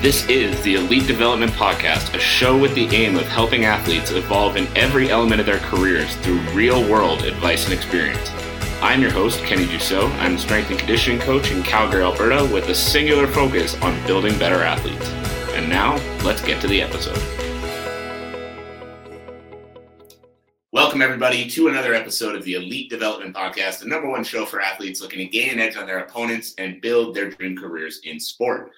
This is the Elite Development Podcast, a show with the aim of helping athletes evolve in every element of their careers through real world advice and experience. I'm your host, Kenny Dusseault. I'm a strength and conditioning coach in Calgary, Alberta, with a singular focus on building better athletes. And now, let's get to the episode. Welcome, everybody, to another episode of the Elite Development Podcast, the number one show for athletes looking to gain an edge on their opponents and build their dream careers in sport.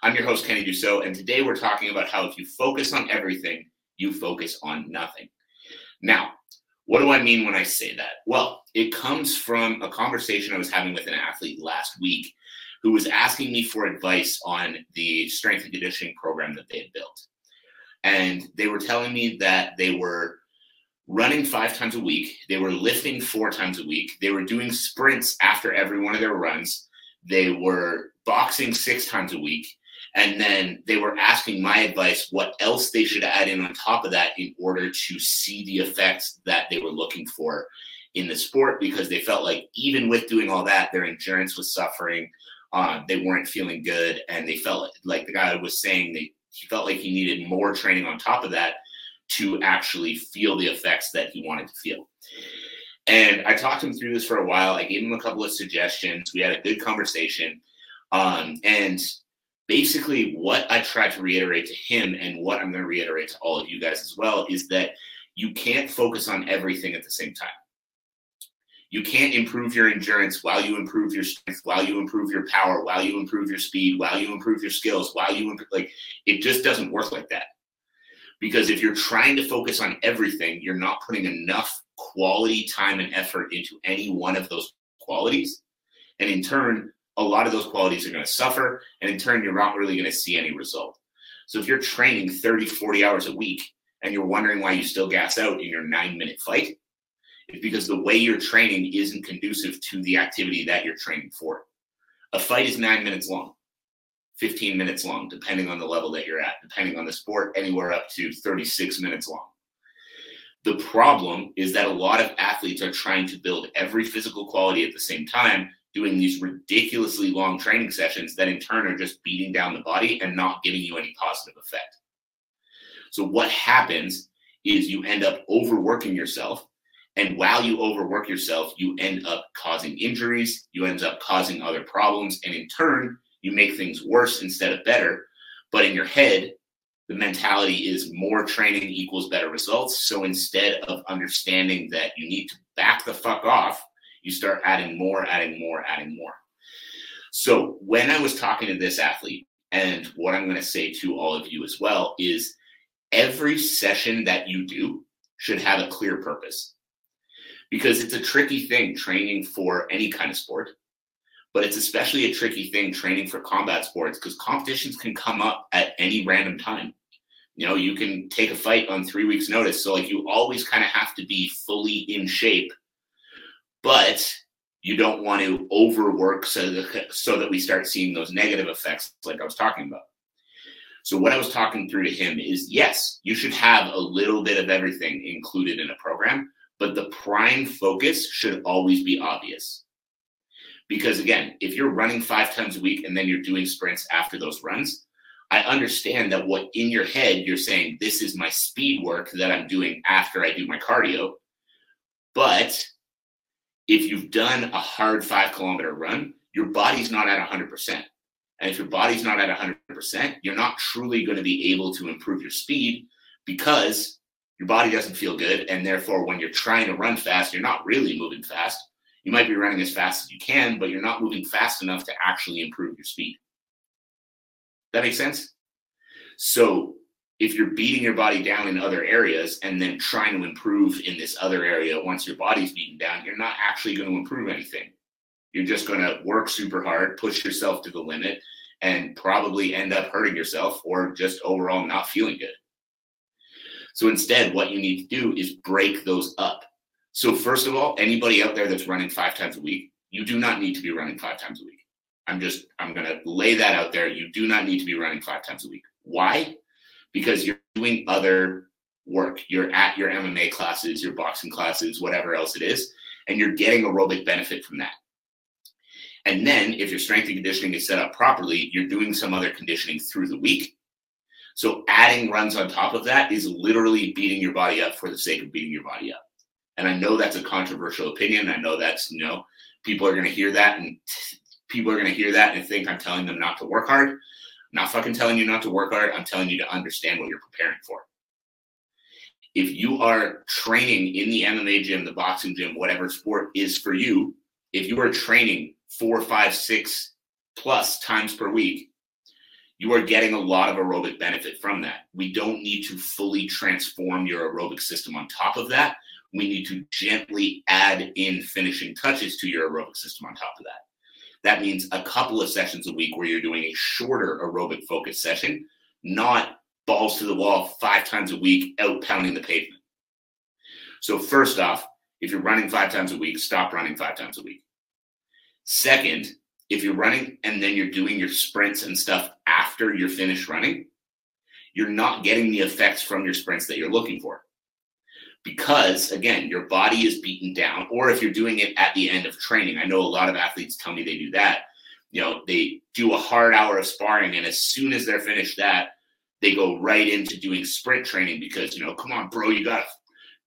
I'm your host, Kenny Dusseault, and today we're talking about how if you focus on everything, you focus on nothing. Now, what do I mean when I say that? Well, it comes from a conversation I was having with an athlete last week who was asking me for advice on the strength and conditioning program that they had built. And they were telling me that they were running five times a week, they were lifting four times a week, they were doing sprints after every one of their runs, they were boxing six times a week, and then they were asking my advice what else they should add in on top of that in order to see the effects that they were looking for in the sport because they felt like even with doing all that, their endurance was suffering. Uh, they weren't feeling good, and they felt like the guy was saying they he felt like he needed more training on top of that to actually feel the effects that he wanted to feel. And I talked him through this for a while. I gave him a couple of suggestions. We had a good conversation. Um, and basically what I tried to reiterate to him and what I'm going to reiterate to all of you guys as well is that you can't focus on everything at the same time. You can't improve your endurance while you improve your strength, while you improve your power, while you improve your speed, while you improve your skills, while you improve, like it just doesn't work like that. Because if you're trying to focus on everything, you're not putting enough quality time and effort into any one of those qualities. And in turn, a lot of those qualities are going to suffer. And in turn, you're not really going to see any result. So if you're training 30, 40 hours a week and you're wondering why you still gas out in your nine minute fight, it's because the way you're training isn't conducive to the activity that you're training for. A fight is nine minutes long, 15 minutes long, depending on the level that you're at, depending on the sport, anywhere up to 36 minutes long. The problem is that a lot of athletes are trying to build every physical quality at the same time doing these ridiculously long training sessions that in turn are just beating down the body and not giving you any positive effect. So what happens is you end up overworking yourself. And while you overwork yourself, you end up causing injuries, you end up causing other problems, and in turn, you make things worse instead of better. But in your head, the mentality is more training equals better results. So instead of understanding that you need to back the fuck off you start adding more, adding more, adding more. So when I was talking to this athlete, and what I'm going to say to all of you as well is every session that you do should have a clear purpose because it's a tricky thing training for any kind of sport but it's especially a tricky thing training for combat sports because competitions can come up at any random time you know you can take a fight on three weeks notice so like you always kind of have to be fully in shape but you don't want to overwork so that, so that we start seeing those negative effects like I was talking about. So what I was talking through to him is yes, you should have a little bit of everything included in a program, but the prime focus should always be obvious. Because again, if you're running 5 times a week and then you're doing sprints after those runs, I understand that what in your head you're saying this is my speed work that I'm doing after I do my cardio. But if you've done a hard five kilometer run, your body's not at 100%. And if your body's not at 100%, you're not truly going to be able to improve your speed because your body doesn't feel good. And therefore, when you're trying to run fast, you're not really moving fast. You might be running as fast as you can, but you're not moving fast enough to actually improve your speed. That makes sense? So if you're beating your body down in other areas and then trying to improve in this other area once your body's beaten down, you're not actually going to improve anything. You're just going to work super hard, push yourself to the limit, and probably end up hurting yourself or just overall not feeling good. So instead, what you need to do is break those up. So, first of all, anybody out there that's running five times a week, you do not need to be running five times a week. I'm just, I'm going to lay that out there. You do not need to be running five times a week. Why? Because you're doing other work. You're at your MMA classes, your boxing classes, whatever else it is, and you're getting aerobic benefit from that. And then if your strength and conditioning is set up properly, you're doing some other conditioning through the week. So adding runs on top of that is literally beating your body up for the sake of beating your body up. And I know that's a controversial opinion. I know that's, you know, people are going to hear that and people are going to hear that and think I'm telling them not to work hard. I'm not fucking telling you not to work hard. I'm telling you to understand what you're preparing for. If you are training in the MMA gym, the boxing gym, whatever sport is for you, if you are training four, five, six plus times per week, you are getting a lot of aerobic benefit from that. We don't need to fully transform your aerobic system on top of that. We need to gently add in finishing touches to your aerobic system on top of that. That means a couple of sessions a week where you're doing a shorter aerobic focus session, not balls to the wall five times a week, out pounding the pavement. So, first off, if you're running five times a week, stop running five times a week. Second, if you're running and then you're doing your sprints and stuff after you're finished running, you're not getting the effects from your sprints that you're looking for. Because again, your body is beaten down, or if you're doing it at the end of training. I know a lot of athletes tell me they do that. You know, they do a hard hour of sparring, and as soon as they're finished that, they go right into doing sprint training because, you know, come on, bro, you gotta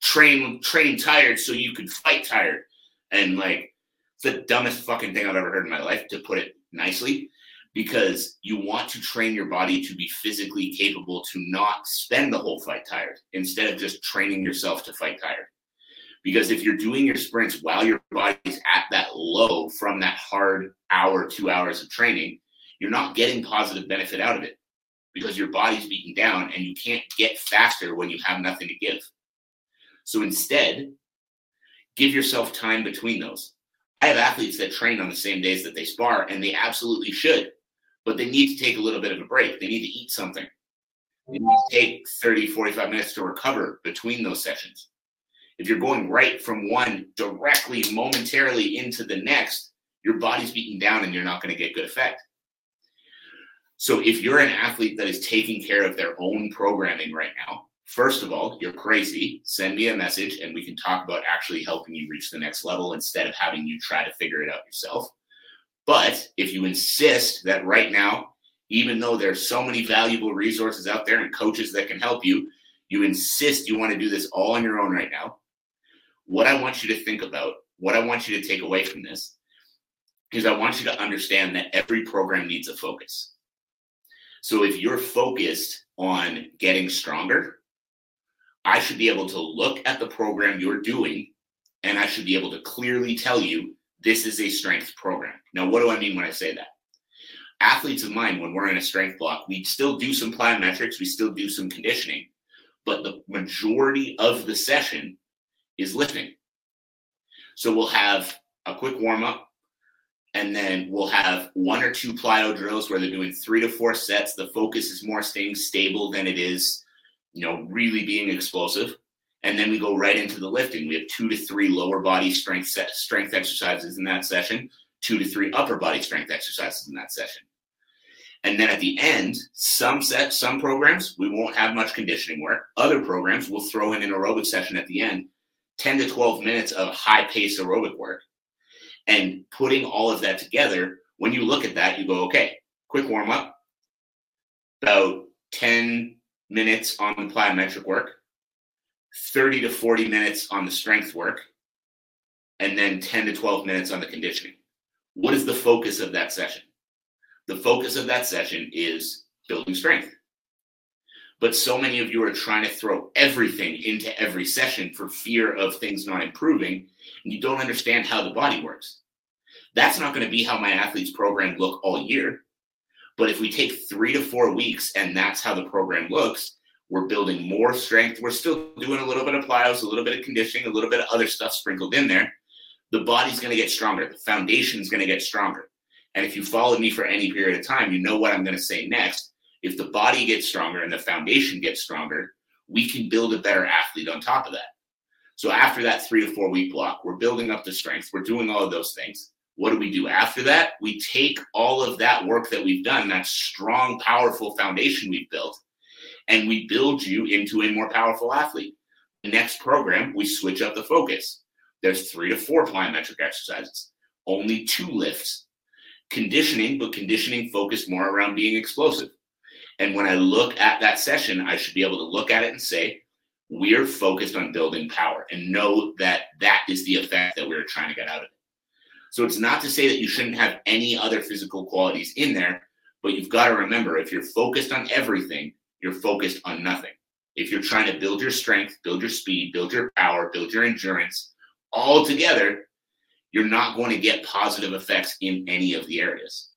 train train tired so you can fight tired. And like it's the dumbest fucking thing I've ever heard in my life, to put it nicely, because you want to train your body to be physically capable to not spend the whole fight tired instead of just training yourself to fight tired. Because if you're doing your sprints while your body's at that low from that hard hour, two hours of training, you're not getting positive benefit out of it because your body's beaten down and you can't get faster when you have nothing to give. So instead, give yourself time between those. I have athletes that train on the same days that they spar, and they absolutely should, but they need to take a little bit of a break. They need to eat something. They need to take 30, 45 minutes to recover between those sessions. If you're going right from one directly, momentarily into the next, your body's beaten down and you're not going to get good effect. So if you're an athlete that is taking care of their own programming right now, First of all, you're crazy. Send me a message and we can talk about actually helping you reach the next level instead of having you try to figure it out yourself. But if you insist that right now, even though there's so many valuable resources out there and coaches that can help you, you insist you want to do this all on your own right now. What I want you to think about, what I want you to take away from this, is I want you to understand that every program needs a focus. So if you're focused on getting stronger, I should be able to look at the program you're doing and I should be able to clearly tell you this is a strength program. Now, what do I mean when I say that? Athletes of mine, when we're in a strength block, we still do some plyometrics, we still do some conditioning, but the majority of the session is lifting. So we'll have a quick warm up, and then we'll have one or two plyo drills where they're doing three to four sets. The focus is more staying stable than it is you know, really being explosive. And then we go right into the lifting. We have two to three lower body strength set, strength exercises in that session, two to three upper body strength exercises in that session. And then at the end, some sets, some programs, we won't have much conditioning work. Other programs, we'll throw in an aerobic session at the end, 10 to 12 minutes of high pace aerobic work. And putting all of that together, when you look at that, you go, okay, quick warm up, about 10 minutes on the plyometric work, 30 to 40 minutes on the strength work, and then 10 to 12 minutes on the conditioning. What is the focus of that session? The focus of that session is building strength. But so many of you are trying to throw everything into every session for fear of things not improving, and you don't understand how the body works. That's not going to be how my athletes program look all year. But if we take three to four weeks and that's how the program looks, we're building more strength. We're still doing a little bit of plyos, a little bit of conditioning, a little bit of other stuff sprinkled in there. The body's going to get stronger. The foundation is going to get stronger. And if you followed me for any period of time, you know what I'm going to say next. If the body gets stronger and the foundation gets stronger, we can build a better athlete on top of that. So after that three to four week block, we're building up the strength. We're doing all of those things. What do we do after that? We take all of that work that we've done, that strong, powerful foundation we've built, and we build you into a more powerful athlete. The next program, we switch up the focus. There's three to four plyometric exercises, only two lifts. conditioning, but conditioning focused more around being explosive. And when I look at that session, I should be able to look at it and say, we're focused on building power and know that that is the effect that we're trying to get out of it. So it's not to say that you shouldn't have any other physical qualities in there, but you've got to remember if you're focused on everything, you're focused on nothing. If you're trying to build your strength, build your speed, build your power, build your endurance all together, you're not going to get positive effects in any of the areas.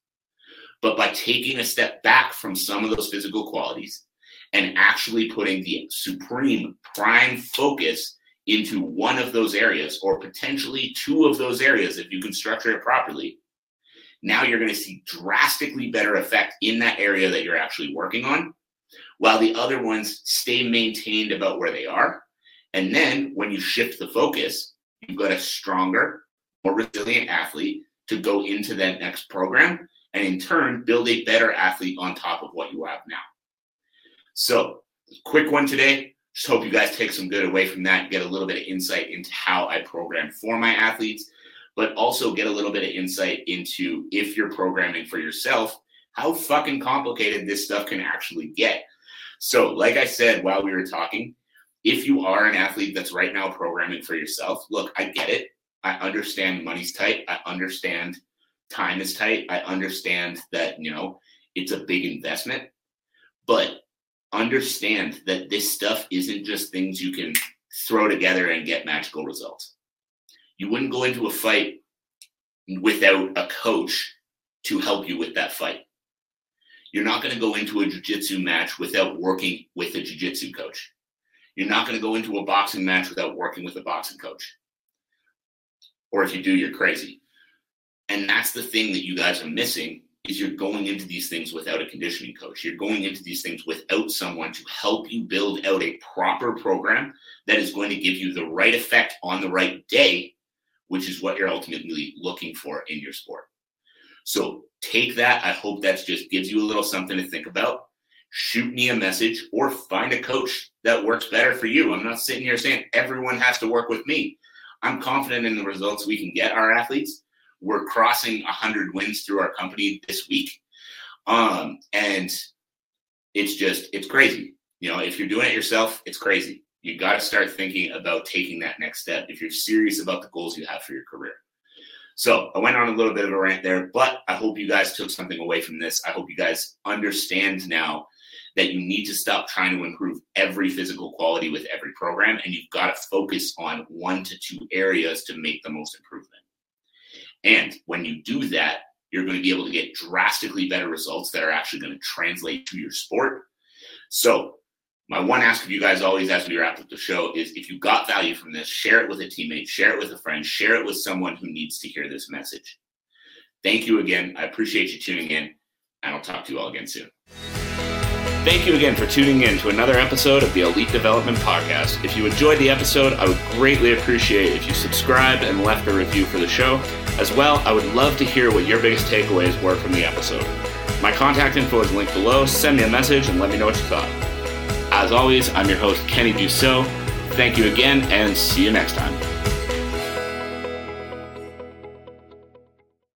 But by taking a step back from some of those physical qualities and actually putting the supreme prime focus into one of those areas or potentially two of those areas if you can structure it properly now you're going to see drastically better effect in that area that you're actually working on while the other ones stay maintained about where they are. And then when you shift the focus you've got a stronger more resilient athlete to go into that next program and in turn build a better athlete on top of what you have now. So quick one today. Just hope you guys take some good away from that get a little bit of insight into how I program for my athletes, but also get a little bit of insight into if you're programming for yourself, how fucking complicated this stuff can actually get. So, like I said while we were talking, if you are an athlete that's right now programming for yourself, look, I get it. I understand money's tight. I understand time is tight. I understand that, you know, it's a big investment. But understand that this stuff isn't just things you can throw together and get magical results. You wouldn't go into a fight without a coach to help you with that fight. You're not going to go into a jiu-jitsu match without working with a jiu-jitsu coach. You're not going to go into a boxing match without working with a boxing coach. Or if you do, you're crazy. And that's the thing that you guys are missing is you're going into these things without a conditioning coach. You're going into these things without someone to help you build out a proper program that is going to give you the right effect on the right day, which is what you're ultimately looking for in your sport. So take that. I hope that just gives you a little something to think about. Shoot me a message or find a coach that works better for you. I'm not sitting here saying everyone has to work with me. I'm confident in the results we can get our athletes we're crossing 100 wins through our company this week. Um, and it's just, it's crazy. You know, if you're doing it yourself, it's crazy. You got to start thinking about taking that next step if you're serious about the goals you have for your career. So I went on a little bit of a rant there, but I hope you guys took something away from this. I hope you guys understand now that you need to stop trying to improve every physical quality with every program, and you've got to focus on one to two areas to make the most improvement. And when you do that, you're going to be able to get drastically better results that are actually going to translate to your sport. So, my one ask of you guys always as we wrap up the show is if you got value from this, share it with a teammate, share it with a friend, share it with someone who needs to hear this message. Thank you again. I appreciate you tuning in, and I'll talk to you all again soon. Thank you again for tuning in to another episode of the Elite Development Podcast. If you enjoyed the episode, I would greatly appreciate if you subscribed and left a review for the show. As well, I would love to hear what your biggest takeaways were from the episode. My contact info is linked below. Send me a message and let me know what you thought. As always, I'm your host, Kenny Dusseault. Thank you again, and see you next time.